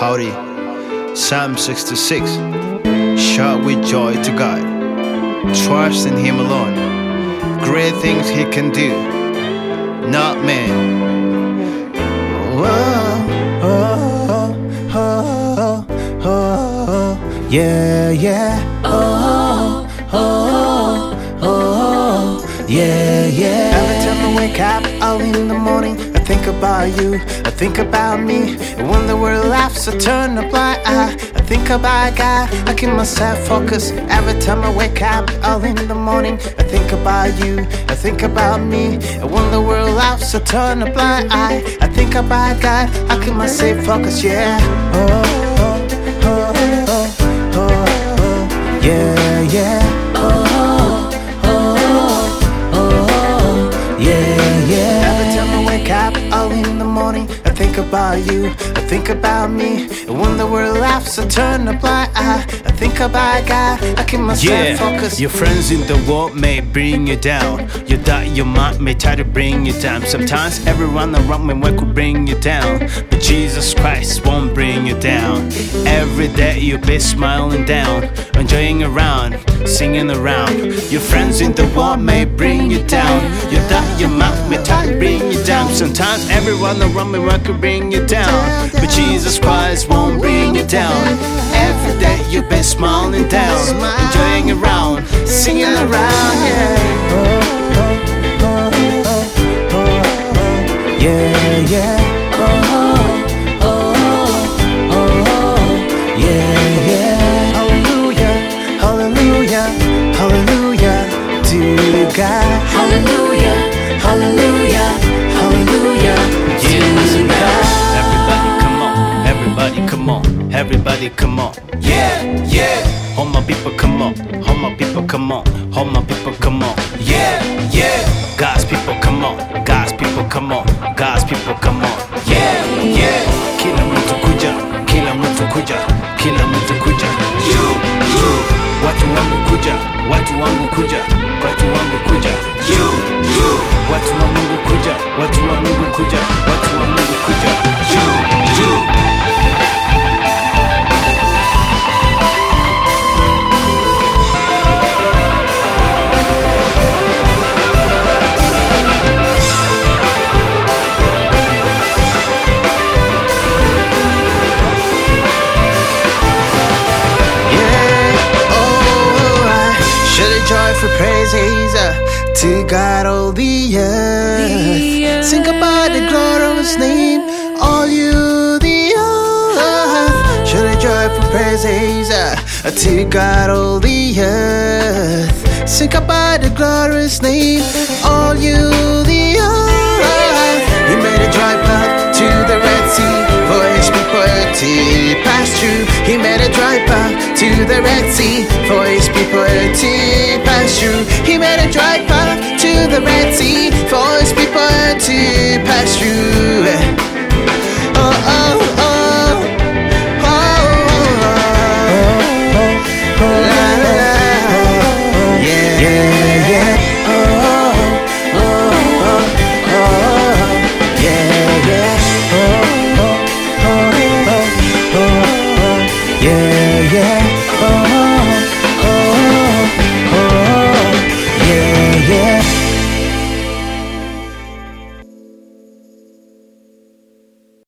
Howdy. Psalm 66. Shout with joy to God. Trust in Him alone. Great things He can do, not man. Oh, oh, oh, oh, oh, yeah, yeah. Oh, oh, oh, yeah, yeah. I wake up early in the morning, I think about you, I think about me. And when the world laughs, I turn a blind eye. I think about God, I keep myself focused. Every time I wake up early in the morning, I think about you, I think about me. And when the world laughs, I turn a blind eye. I think about God, I keep myself focused, yeah. Oh, about you, I think about me. And when the world laughs, I turn a blind eye. I think about God, I keep myself Yeah, focused. your friends in the world may bring you down. Your dad, your mom may try to bring you down. Sometimes everyone around me could bring you down, but Jesus Christ won't bring you down. Every day you'll be smiling down, enjoying around, singing around. Your friends in the world may bring you down. Your dad, your mom may Sometimes everyone around me will could bring you down, but Jesus Christ won't bring you down. Every day you've been smiling down, enjoying around, singing around, yeah. Yeah, yeah. Everybody come on. Yeah, yeah, All my people come on, all my people come on, all my people come on. yeah, yeah, God's people come on, God's people come on, God's people come on. yeah, yeah. Kila mtu kuja, kila mtu kuja, kila mtu kuja. You, you, Watu wangu kuja, watu wangu kuja, watu wangu kuja. you, you, Watu wa Mungu kuja, watu wa Mungu kuja, watu wa Mungu kuja. To God all the earth. Sing about the glorious name, all you the earth. Should a joyful praises uh, to God all the earth. Sing about the glorious name, all you the earth. He made a dry path to the Red Sea for his people to pass through. He made a dry path to the Red Sea for his people to pass through. He made a dry path the Red Sea for his people to pass through.